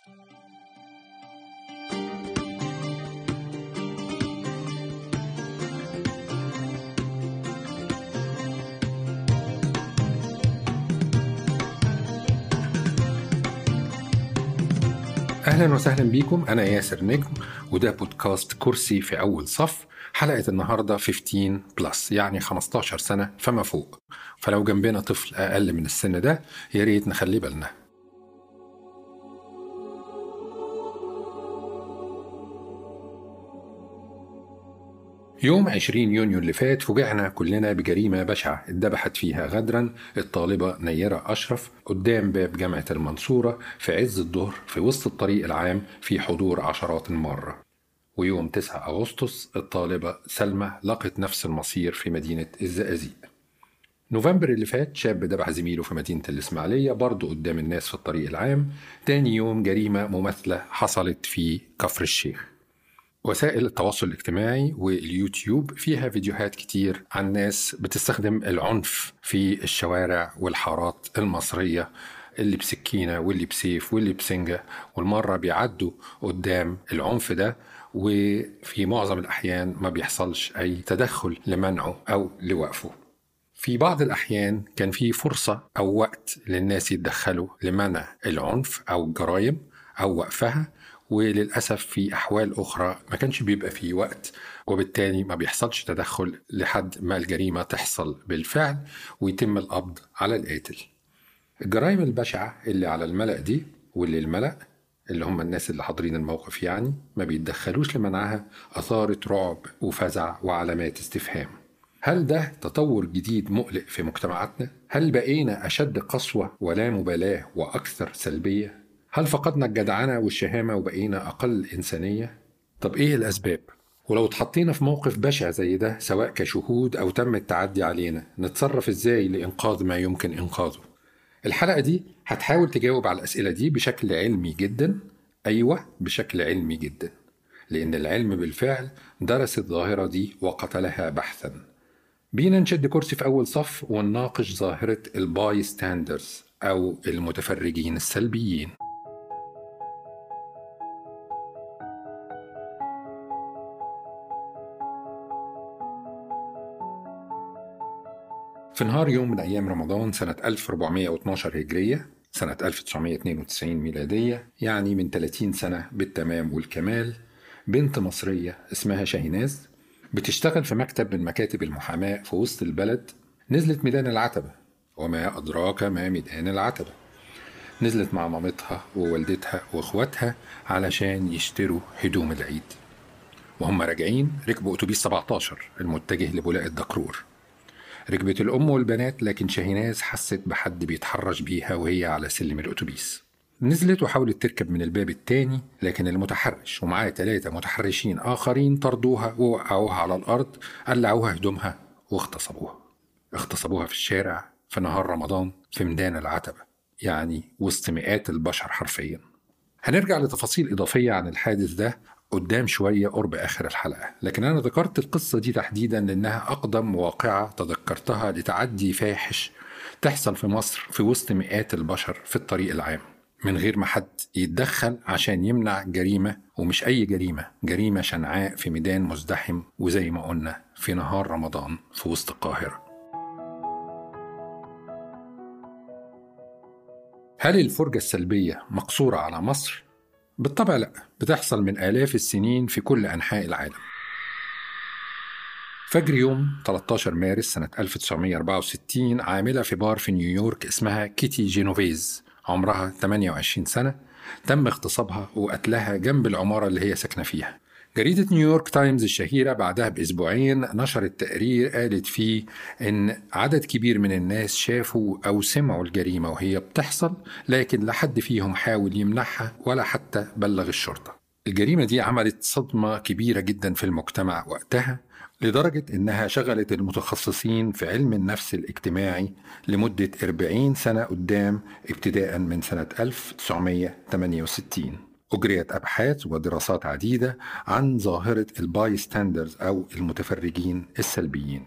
أهلا وسهلا بيكم. أنا ياسر نجم وده بودكاست كرسي في أول صف حلقة النهارده 15 بلس يعني 15 سنة فما فوق. فلو جنبنا طفل أقل من السن ده يا ريت نخلي بالنا. يوم 20 يونيو اللي فات فوجئنا كلنا بجريمة بشعة اتذبحت فيها غدرا الطالبة نيرة أشرف قدام باب جامعة المنصورة في عز الظهر في وسط الطريق العام في حضور عشرات المرة. ويوم 9 أغسطس الطالبة سلمى لقت نفس المصير في مدينة الزقازيق. نوفمبر اللي فات شاب ذبح زميله في مدينة الإسماعيلية برضه قدام الناس في الطريق العام. تاني يوم جريمة مماثلة حصلت في كفر الشيخ. وسائل التواصل الاجتماعي واليوتيوب فيها فيديوهات كتير عن ناس بتستخدم العنف في الشوارع والحارات المصرية اللي بسكينة واللي بسيف واللي بسنجة. والمرة بيعدوا قدام العنف ده وفي معظم الأحيان ما بيحصلش أي تدخل لمنعه أو لوقفه. في بعض الأحيان كان في فرصة أو وقت للناس يتدخلوا لمنع العنف أو الجرائم أو وقفها وللأسف في أحوال أخرى ما كانش بيبقى فيه وقت وبالتالي ما بيحصلش تدخل لحد ما الجريمة تحصل بالفعل ويتم القبض على القاتل الجرائم البشعة اللي على الملأ دي واللي الملأ اللي هم الناس اللي حاضرين الموقف يعني ما بيتدخلوش لمنعها أثارت رعب وفزع وعلامات استفهام هل ده تطور جديد مقلق في مجتمعاتنا؟ هل بقينا أشد قسوة ولا مبالاة وأكثر سلبية؟ هل فقدنا الجدعنة والشهامة وبقينا أقل إنسانية؟ طب إيه الأسباب؟ ولو اتحطينا في موقف بشع زي ده سواء كشهود أو تم التعدي علينا نتصرف إزاي لإنقاذ ما يمكن إنقاذه؟ الحلقة دي هتحاول تجاوب على الأسئلة دي بشكل علمي جدا أيوة بشكل علمي جدا لأن العلم بالفعل درس الظاهرة دي وقتلها بحثا بينا نشد كرسي في أول صف ونناقش ظاهرة ال bystanders أو المتفرجين السلبيين في نهار يوم من أيام رمضان سنة 1412 هجرية سنة 1992 ميلادية يعني من 30 سنة بالتمام والكمال بنت مصرية اسمها شاهيناز بتشتغل في مكتب من مكاتب المحاماة في وسط البلد. نزلت ميدان العتبة. وما أدراك ما ميدان العتبة. نزلت مع مامتها ووالدتها وأخواتها علشان يشتروا هدوم العيد. وهم راجعين ركبوا أتوبيس 17 المتجه لبولاق الدكرور. ركبت الأم والبنات لكن شاهيناز حست بحد بيتحرش بيها وهي على سلم الأتوبيس. نزلت وحاولت تركب من الباب التاني لكن المتحرش ومعاه ثلاثة متحرشين آخرين طردوها ووقعوها على الأرض قلعوها هدومها واغتصبوها. اغتصبوها في الشارع في نهار رمضان في ميدان العتبة يعني وسط مئات البشر حرفيا. هنرجع لتفاصيل إضافية عن الحادث ده قدام شوية قرب آخر الحلقة لكن أنا ذكرت القصة دي تحديدا لأنها أقدم واقعة تذكرتها لتعدي فاحش تحصل في مصر في وسط مئات البشر في الطريق العام من غير ما حد يتدخل عشان يمنع جريمة ومش أي جريمة جريمة شنعاء في ميدان مزدحم وزي ما قلنا في نهار رمضان في وسط القاهرة هل الفرجة السلبية مقصورة على مصر؟ بالطبع لا بتحصل من آلاف السنين في كل أنحاء العالم. فجر يوم 13 مارس سنة 1964 عاملة في بار في نيويورك اسمها كيتي جينوفيز. عمرها 28 سنة تم اغتصابها وقتلها جنب العمارة اللي هي ساكنة فيها. جريدة نيويورك تايمز الشهيرة بعدها بأسبوعين نشرت تقرير قالت فيه إن عدد كبير من الناس شافوا أو سمعوا الجريمة وهي بتحصل لكن لا حد فيهم حاول يمنعها ولا حتى بلغ الشرطة. الجريمة دي عملت صدمة كبيرة جدا في المجتمع وقتها لدرجة إنها شغلت المتخصصين في علم النفس الاجتماعي لمدة 40 سنة قدام ابتداء من سنة 1968 أجريت أبحاث ودراسات عديدة عن ظاهرة ال bystanders أو المتفرجين السلبيين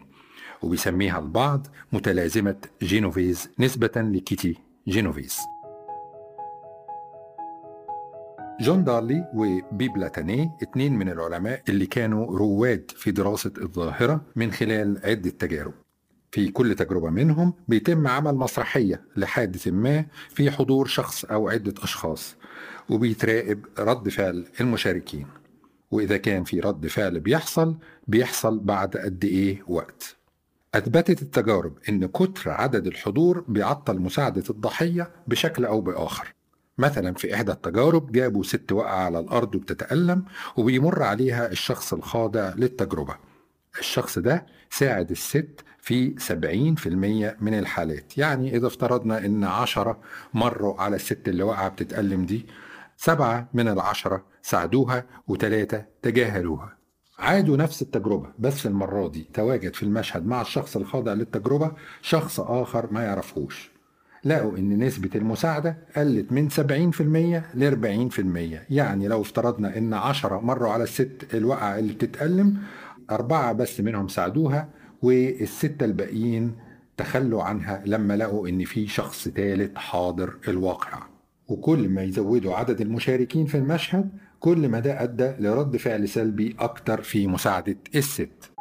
وبيسميها البعض متلازمة جينوفيز نسبة لكيتي جينوفيز. جون دارلي وبيب لاتاني اتنين من العلماء اللي كانوا رواد في دراسة الظاهرة من خلال عدة تجارب. في كل تجربة منهم بيتم عمل مسرحية لحادث ما في حضور شخص أو عدة أشخاص وبيتراقب رد فعل المشاركين. وإذا كان في رد فعل بيحصل بيحصل بعد قد إيه وقت. أثبتت التجارب إن كتر عدد الحضور بيعطل مساعدة الضحية بشكل أو بآخر. مثلا في إحدى التجارب جابوا ست واقعة على الأرض وبتتألم وبيمر عليها الشخص الخاضع للتجربة. الشخص ده ساعد الست في 70% من الحالات. يعني إذا افترضنا إن عشرة مروا على الست اللي واقعة بتتألم دي سبعة من العشرة ساعدوها وثلاثة تجاهلوها. عادوا نفس التجربة بس المرة دي. تواجد في المشهد مع الشخص الخاضع للتجربة شخص آخر ما يعرفهوش. لقوا إن نسبة المساعدة قلت من 70% ل 40% يعني لو افترضنا إن 10 مروا على الست الوقعة اللي بتتألم أربعة بس منهم ساعدوها والستة الباقيين تخلوا عنها لما لقوا إن في شخص ثالث حاضر الواقعة وكل ما يزودوا عدد المشاركين في المشهد كل ما ده أدى لرد فعل سلبي أكتر في مساعدة الست.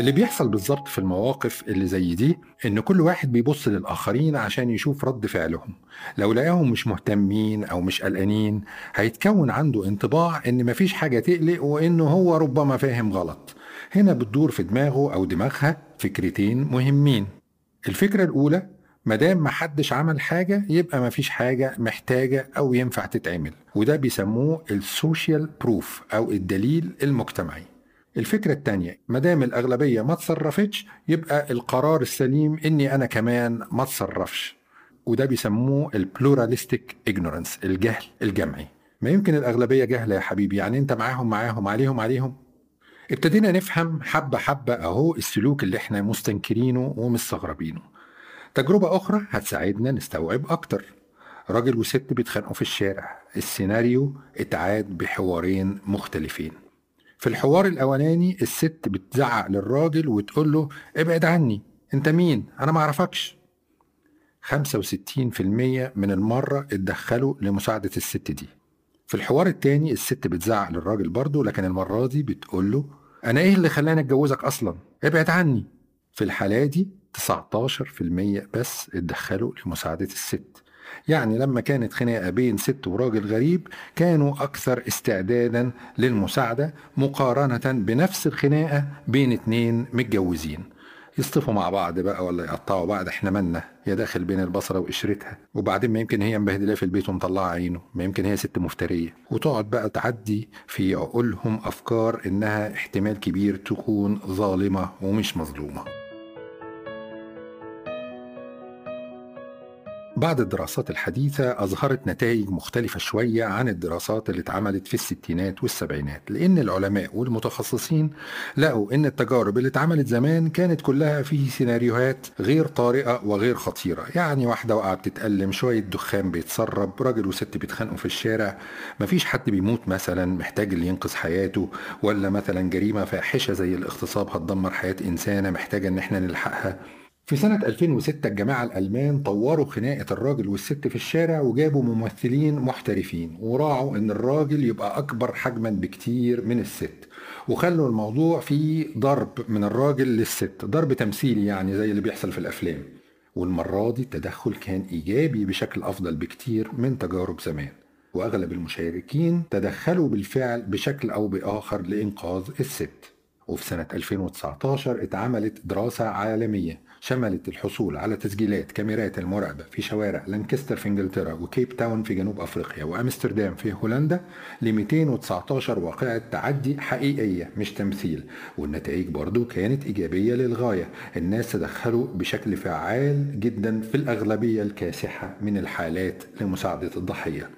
اللي بيحصل بالظبط في المواقف اللي زي دي إن كل واحد بيبص للآخرين عشان يشوف رد فعلهم. لو لقاهم مش مهتمين أو مش قلقانين هيتكون عنده انطباع إن مفيش حاجة تقلق وإنه هو ربما فاهم غلط. هنا بتدور في دماغه أو دماغها فكرتين مهمين. الفكرة الأولى مادام محدش عمل حاجة يبقى مفيش حاجة محتاجة أو ينفع تتعمل. وده بيسموه ال social proof أو الدليل المجتمعي. الفكرة التانية مادام الأغلبية ما تصرفتش يبقى القرار السليم إني أنا كمان ما تصرفش وده بيسموه ال pluralistic ignorance الجهل الجمعي. ما يمكن الأغلبية جهلة يا حبيبي يعني أنت معاهم معاهم عليهم عليهم. ابتدينا نفهم حبة حبة أهو السلوك اللي إحنا مستنكرينه ومستغربينه. تجربة أخرى هتساعدنا نستوعب أكتر. راجل وست بيتخانقوا في الشارع. السيناريو اتعاد بحوارين مختلفين. في الحوار الأولاني الست بتزعق للراجل وتقول له ابعد عني أنت مين؟ أنا معرفكش 65% من المرة اتدخلوا لمساعدة الست دي. في الحوار التاني الست بتزعق للراجل برضه لكن المرة دي بتقول له أنا إيه اللي خلاني أتجوزك أصلا؟ ابعد عني. في الحالة دي 19% بس اتدخلوا لمساعدة الست. يعني لما كانت خناقة بين ست وراجل غريب كانوا أكثر استعدادا للمساعدة مقارنة بنفس الخناقة بين اتنين متجوزين. يصطفوا مع بعض بقى ولا يقطعوا بعض إحنا مالنا؟ يا داخل بين البصرة وقشرتها. وبعدين ما يمكن هي مبهدلاه في البيت ومطلعة عينه. ما يمكن هي ست مفترية. وتقعد بقى تعدي في عقولهم أفكار إنها احتمال كبير تكون ظالمة ومش مظلومة. بعض الدراسات الحديثة أظهرت نتائج مختلفة شوية عن الدراسات اللي اتعملت في الستينات والسبعينات لأن العلماء والمتخصصين لقوا أن التجارب اللي اتعملت زمان كانت كلها في سيناريوهات غير طارئة وغير خطيرة يعني واحدة وقع بتتألم شوية دخان بيتسرب راجل وست بيتخانقوا في الشارع مفيش حد بيموت مثلا محتاج اللي ينقذ حياته ولا مثلا جريمة فاحشة زي الاغتصاب هتدمر حياة إنسانة محتاجة إن إحنا نلحقها. في سنة 2006 الجماعة الألمان طوروا خناقة الراجل والست في الشارع وجابوا ممثلين محترفين وراعوا إن الراجل يبقى أكبر حجما بكتير من الست. وخلوا الموضوع فيه ضرب من الراجل للست ضرب تمثيلي يعني زي اللي بيحصل في الأفلام. والمرة دي التدخل كان إيجابي بشكل أفضل بكتير من تجارب زمان. وأغلب المشاركين تدخلوا بالفعل بشكل أو بآخر لإنقاذ الست. وفي سنة 2019 اتعملت دراسة عالمية شملت الحصول على تسجيلات كاميرات المراقبة في شوارع لانكستر في إنجلترا وكيب تاون في جنوب أفريقيا وأمستردام في هولندا ل 219 واقعة تعدي حقيقية مش تمثيل والنتائج برضو كانت إيجابية للغاية. الناس تدخلوا بشكل فعال جدا في الأغلبية الكاسحة من الحالات لمساعدة الضحية.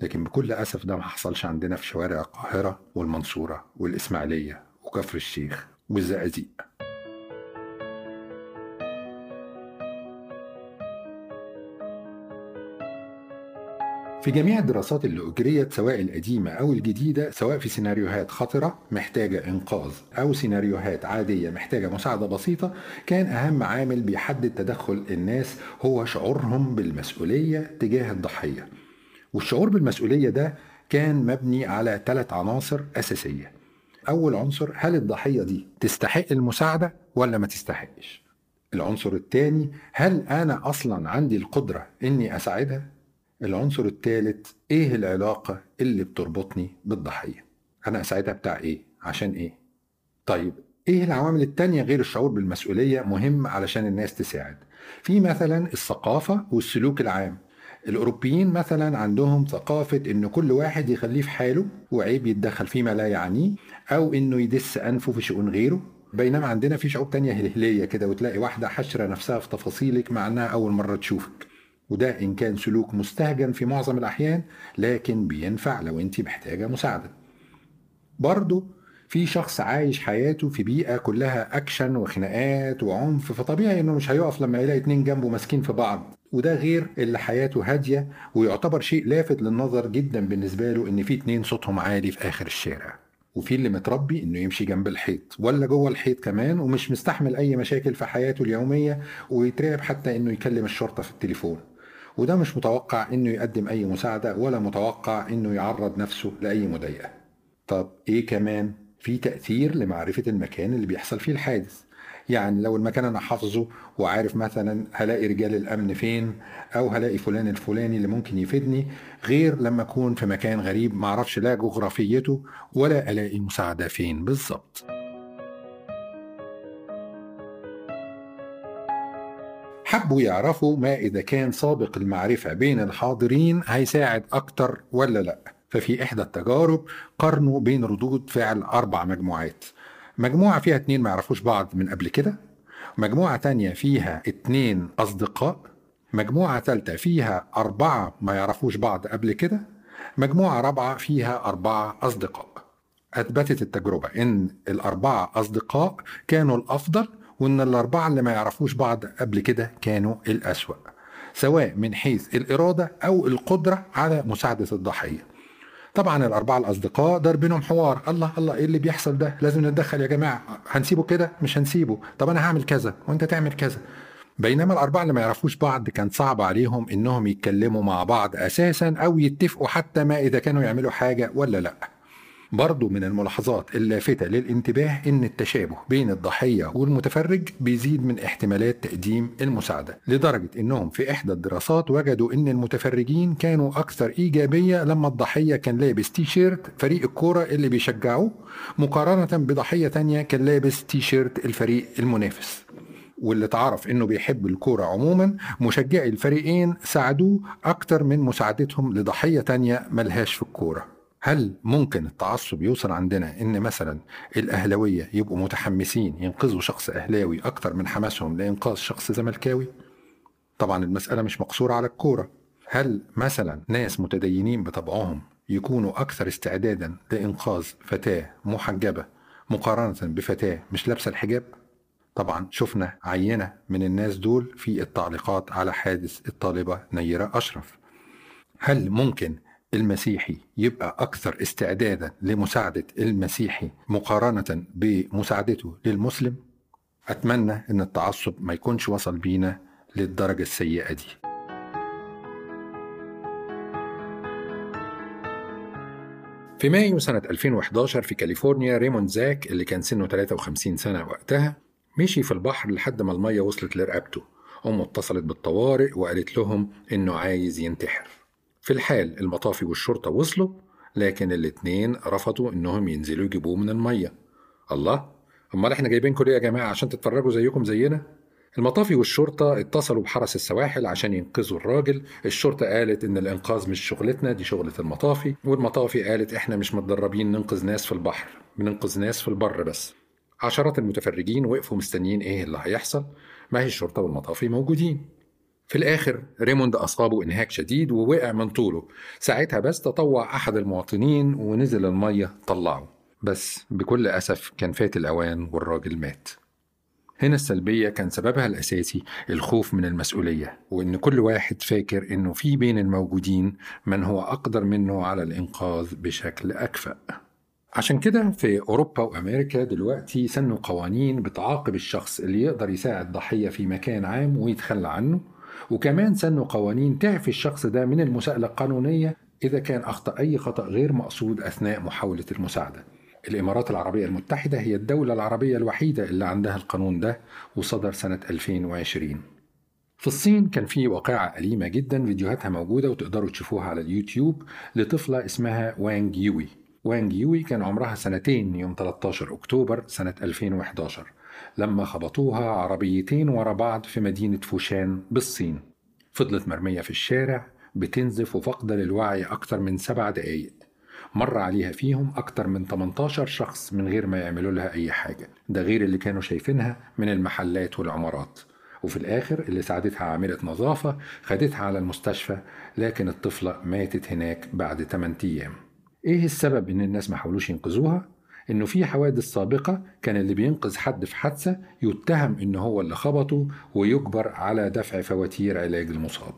لكن بكل أسف ده ما حصلش عندنا في شوارع القاهرة والمنصورة والإسماعيلية وكفر الشيخ والزقازيق. في جميع الدراسات اللي أجريت سواء القديمة أو الجديدة سواء في سيناريوهات خطرة محتاجة إنقاذ أو سيناريوهات عادية محتاجة مساعدة بسيطة كان أهم عامل بيحدد تدخل الناس هو شعورهم بالمسؤولية تجاه الضحية. والشعور بالمسؤولية ده كان مبني على ثلاث عناصر أساسية. أول عنصر هل الضحية دي تستحق المساعدة ولا ما تستحقش؟ العنصر الثاني هل أنا أصلا عندي القدرة إني أساعدها؟ العنصر الثالث إيه العلاقة اللي بتربطني بالضحية؟ أنا اساعدها بتاع إيه؟ عشان إيه؟ طيب إيه العوامل التانية غير الشعور بالمسؤولية؟ مهم علشان الناس تساعد. في مثلا الثقافة والسلوك العام. الأوروبيين مثلا عندهم ثقافة إن كل واحد يخليه في حاله وعيب يتدخل فيما لا يعنيه أو إنه يدس أنفه في شؤون غيره. بينما عندنا في شعوب تانية هلهلية كده وتلاقي واحدة حشرة نفسها في تفاصيلك مع إنها أول مرة تشوفك. وده إن كان سلوك مستهجن في معظم الأحيان لكن بينفع لو أنت محتاجة مساعدة. برضه في شخص عايش حياته في بيئة كلها أكشن وخناقات وعنف فطبيعي إنه مش هيقف لما يلاقي اتنين جنبه ماسكين في بعض. وده غير اللي حياته هادية ويعتبر شيء لافت للنظر جدا بالنسبة له إن في اتنين صوتهم عالي في آخر الشارع. وفي اللي متربي إنه يمشي جنب الحيط ولا جوه الحيط كمان ومش مستحمل أي مشاكل في حياته اليومية ويترعب حتى إنه يكلم الشرطة في التليفون. وده مش متوقع إنه يقدم أي مساعدة ولا متوقع إنه يعرض نفسه لأي مضايقة. طب إيه كمان؟ في تأثير لمعرفة المكان اللي بيحصل فيه الحادث. يعني لو المكان أنا حافظه وعارف مثلا هلاقي رجال الأمن فين أو هلاقي فلان الفلاني اللي ممكن يفيدني غير لما أكون في مكان غريب معرفش لا جغرافيته ولا ألاقي مساعدة فين بالظبط. حبوا يعرفوا ما إذا كان سابق المعرفة بين الحاضرين هيساعد أكتر ولا لأ. ففي إحدى التجارب قارنوا بين ردود فعل أربع مجموعات. مجموعة فيها اتنين ما يعرفوش بعض من قبل كده. مجموعة تانية فيها اتنين أصدقاء. مجموعة تالتة فيها أربعة ما يعرفوش بعض قبل كده. مجموعة رابعة فيها أربعة أصدقاء. أثبتت التجربة إن الأربعة أصدقاء كانوا الأفضل وإن الأربعة اللي ما يعرفوش بعض قبل كده كانوا الأسوأ سواء من حيث الإرادة أو القدرة على مساعدة الضحية. طبعا الأربعة الأصدقاء دار بينهم حوار الله الله إيه اللي بيحصل ده؟ لازم نتدخل يا جماعة هنسيبه كده؟ مش هنسيبه. طب أنا هعمل كذا وأنت تعمل كذا. بينما الأربعة اللي ما يعرفوش بعض كان صعب عليهم إنهم يتكلموا مع بعض أساسا أو يتفقوا حتى ما إذا كانوا يعملوا حاجة ولا لأ. برضو من الملاحظات اللافتة للانتباه إن التشابه بين الضحية والمتفرج بيزيد من احتمالات تقديم المساعدة لدرجة إنهم في إحدى الدراسات وجدوا إن المتفرجين كانوا أكثر إيجابية لما الضحية كان لابس تي شيرت فريق الكورة اللي بيشجعوه مقارنة بضحية تانية كان لابس تي شيرت الفريق المنافس. واللي تعرف إنه بيحب الكورة عموما مشجعي الفريقين ساعدوه أكتر من مساعدتهم لضحية تانية ملهاش في الكورة. هل ممكن التعصب يوصل عندنا إن مثلا الأهلاوية يبقوا متحمسين ينقذوا شخص أهلاوي أكتر من حماسهم لإنقاذ شخص زملكاوي؟ طبعا المسألة مش مقصورة على الكورة. هل مثلا ناس متدينين بطبعهم يكونوا أكثر استعدادا لإنقاذ فتاة محجبة مقارنة بفتاة مش لابسة الحجاب؟ طبعا شفنا عينة من الناس دول في التعليقات على حادث الطالبة نيرة أشرف. هل ممكن المسيحي يبقى أكثر استعدادا لمساعدة المسيحي مقارنة بمساعدته للمسلم أتمنى أن التعصب ما يكونش وصل بينا للدرجة السيئة دي. في مايو سنة 2011 في كاليفورنيا ريموند زاك اللي كان سنه 53 سنة وقتها مشي في البحر لحد ما المية وصلت لرقبته. أمه اتصلت بالطوارئ وقالت لهم إنه عايز ينتحر. في الحال المطافي والشرطة وصلوا لكن الاتنين رفضوا إنهم ينزلوا يجيبوه من المية. الله أمال إحنا جايبينكم ليه يا جماعة عشان تتفرجوا زيكم زينا؟ المطافي والشرطة اتصلوا بحرس السواحل عشان ينقذوا الراجل. الشرطة قالت إن الإنقاذ مش شغلتنا دي شغلة المطافي والمطافي قالت إحنا مش متدربين ننقذ ناس في البحر بننقذ ناس في البر بس. عشرات المتفرجين وقفوا مستنيين إيه اللي هيحصل. ما هي الشرطة والمطافي موجودين. في الآخر ريموند أصابه إنهاك شديد ووقع من طوله. ساعتها بس تطوع أحد المواطنين ونزل المية طلعه. بس بكل أسف كان فات الأوان والراجل مات. هنا السلبية كان سببها الأساسي الخوف من المسؤولية وإن كل واحد فاكر إنه في بين الموجودين من هو أقدر منه على الإنقاذ بشكل أكفأ. عشان كده في أوروبا وأمريكا دلوقتي سنوا قوانين بتعاقب الشخص اللي يقدر يساعد ضحية في مكان عام ويتخلى عنه وكمان سنوا قوانين تعفي الشخص ده من المساءلة القانونية إذا كان أخطأ أي خطأ غير مقصود أثناء محاولة المساعدة. الإمارات العربية المتحدة هي الدولة العربية الوحيدة اللي عندها القانون ده وصدر سنة 2020 في الصين كان في واقعة أليمة جدا فيديوهاتها موجودة وتقدروا تشوفوها على اليوتيوب لطفلة اسمها وانج يوي وانج يوي كان عمرها سنتين يوم 13 أكتوبر سنة 2011 لما خبطوها عربيتين ورا بعض في مدينة فوشان بالصين. فضلت مرمية في الشارع بتنزف وفاقدة للوعي أكتر من سبع دقايق. مر عليها فيهم أكتر من 18 شخص من غير ما يعملوا لها أي حاجة. ده غير اللي كانوا شايفينها من المحلات والعمارات. وفي الآخر اللي ساعدتها عاملة نظافة خدتها على المستشفى لكن الطفلة ماتت هناك بعد 8 أيام. إيه السبب إن الناس ما حاولوش ينقذوها؟ إنه في حوادث سابقة كان اللي بينقذ حد في حادثة يتهم إن هو اللي خبطه ويجبر على دفع فواتير علاج المصاب.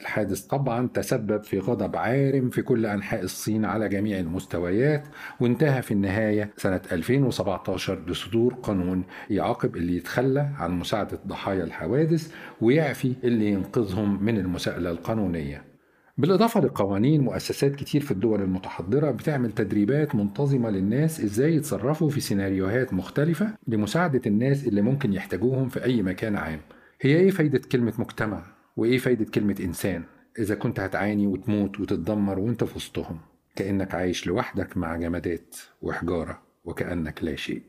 الحادث طبعا تسبب في غضب عارم في كل أنحاء الصين على جميع المستويات وانتهى في النهاية سنة 2017 بصدور قانون يعاقب اللي يتخلى عن مساعدة ضحايا الحوادث ويعفي اللي ينقذهم من المساءلة القانونية. بالإضافة لقوانين مؤسسات كتير في الدول المتحضرة بتعمل تدريبات منتظمة للناس إزاي يتصرفوا في سيناريوهات مختلفة لمساعدة الناس اللي ممكن يحتاجوهم في أي مكان عام. هي إيه فايدة كلمة مجتمع؟ وإيه فايدة كلمة إنسان؟ إذا كنت هتعاني وتموت وتتدمر وإنت في وسطهم كأنك عايش لوحدك مع جمادات وحجارة وكأنك لا شيء.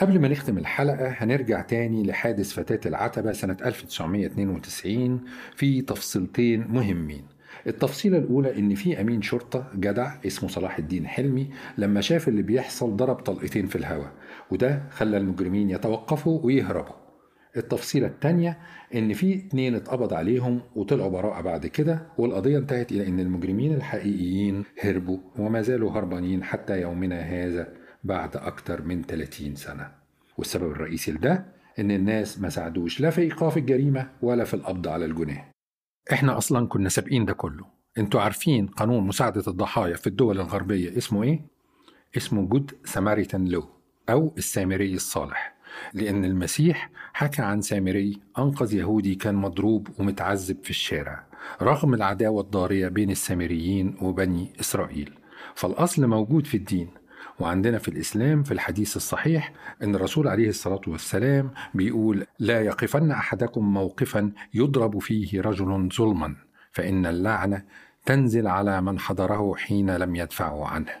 قبل ما نختم الحلقة هنرجع تاني لحادث فتاة العتبة سنة 1992 في تفصيلتين مهمين. التفصيلة الأولى إن في أمين شرطة جدع اسمه صلاح الدين حلمي لما شاف اللي بيحصل ضرب طلقتين في الهواء وده خلى المجرمين يتوقفوا ويهربوا. التفصيلة الثانية إن في اتنين اتقبض عليهم وطلعوا براءة بعد كده والقضية انتهت إلى إن المجرمين الحقيقيين هربوا وما زالوا هربانين حتى يومنا هذا. بعد أكتر من 30 سنة. والسبب الرئيسي لده إن الناس ما ساعدوش لا في إيقاف الجريمة ولا في القبض على الجناه إحنا أصلا كنا سابقين ده كله. أنتوا عارفين قانون مساعدة الضحايا في الدول الغربية اسمه إيه؟ اسمه جود ساماريتان لو أو السامري الصالح. لأن المسيح حكى عن سامري أنقذ يهودي كان مضروب ومتعذب في الشارع رغم العداوة الضارية بين السامريين وبني إسرائيل. فالأصل موجود في الدين. وعندنا في الإسلام في الحديث الصحيح أن الرسول عليه الصلاة والسلام بيقول لا يقفن أحدكم موقفا يضرب فيه رجل ظلما فإن اللعنة تنزل على من حضره حين لم يدفعوا عنه.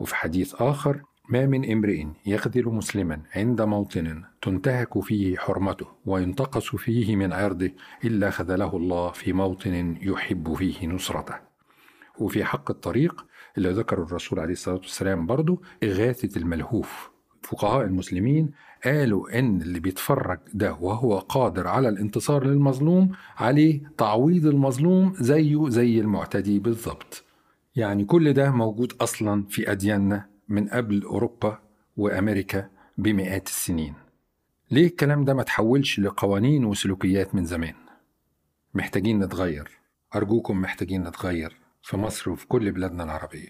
وفي حديث آخر ما من امرئ يخذل مسلما عند موطن تنتهك فيه حرمته وينتقص فيه من عرضه إلا خذله الله في موطن يحب فيه نصرته. وفي حق الطريق اللي ذكره الرسول عليه الصلاة والسلام برضو إغاثة الملهوف. فقهاء المسلمين قالوا إن اللي بيتفرج ده وهو قادر على الانتصار للمظلوم عليه تعويض المظلوم زيه زي المعتدي بالضبط. يعني كل ده موجود أصلا في أدياننا من قبل أوروبا وأمريكا بمئات السنين. ليه الكلام ده ما تحولش لقوانين وسلوكيات من زمان؟ محتاجين نتغير. أرجوكم محتاجين نتغير. في مصر وفي كل بلادنا العربية.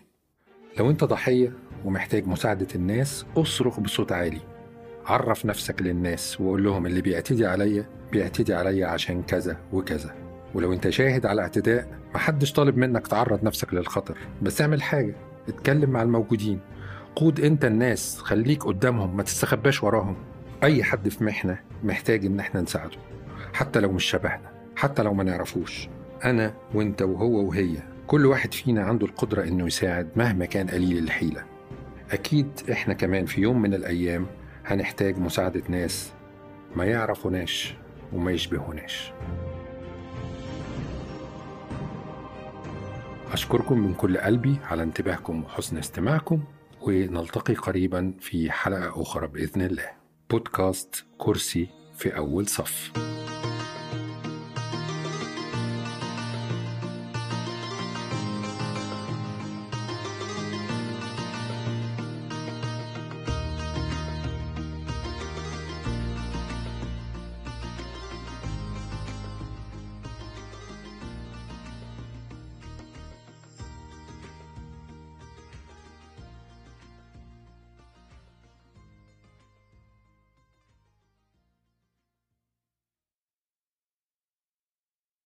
لو انت ضحية ومحتاج مساعدة الناس اصرخ بصوت عالي. عرف نفسك للناس وقول لهم اللي بيعتدي عليا بيعتدي عليا عشان كذا وكذا. ولو انت شاهد على اعتداء محدش طالب منك تعرض نفسك للخطر. بس اعمل حاجة اتكلم مع الموجودين. قود انت الناس خليك قدامهم ما تستخباش وراهم. أي حد في محنة محتاج إن إحنا نساعده. حتى لو مش شبهنا حتى لو ما نعرفوش. أنا وأنت وهو وهي. كل واحد فينا عنده القدرة إنه يساعد مهما كان قليل الحيلة. أكيد إحنا كمان في يوم من الأيام هنحتاج مساعدة ناس ما يعرفوناش وما يشبهوناش. أشكركم من كل قلبي على انتباهكم وحسن استماعكم ونلتقي قريبا في حلقة أخرى بإذن الله. بودكاست كرسي في أول صف.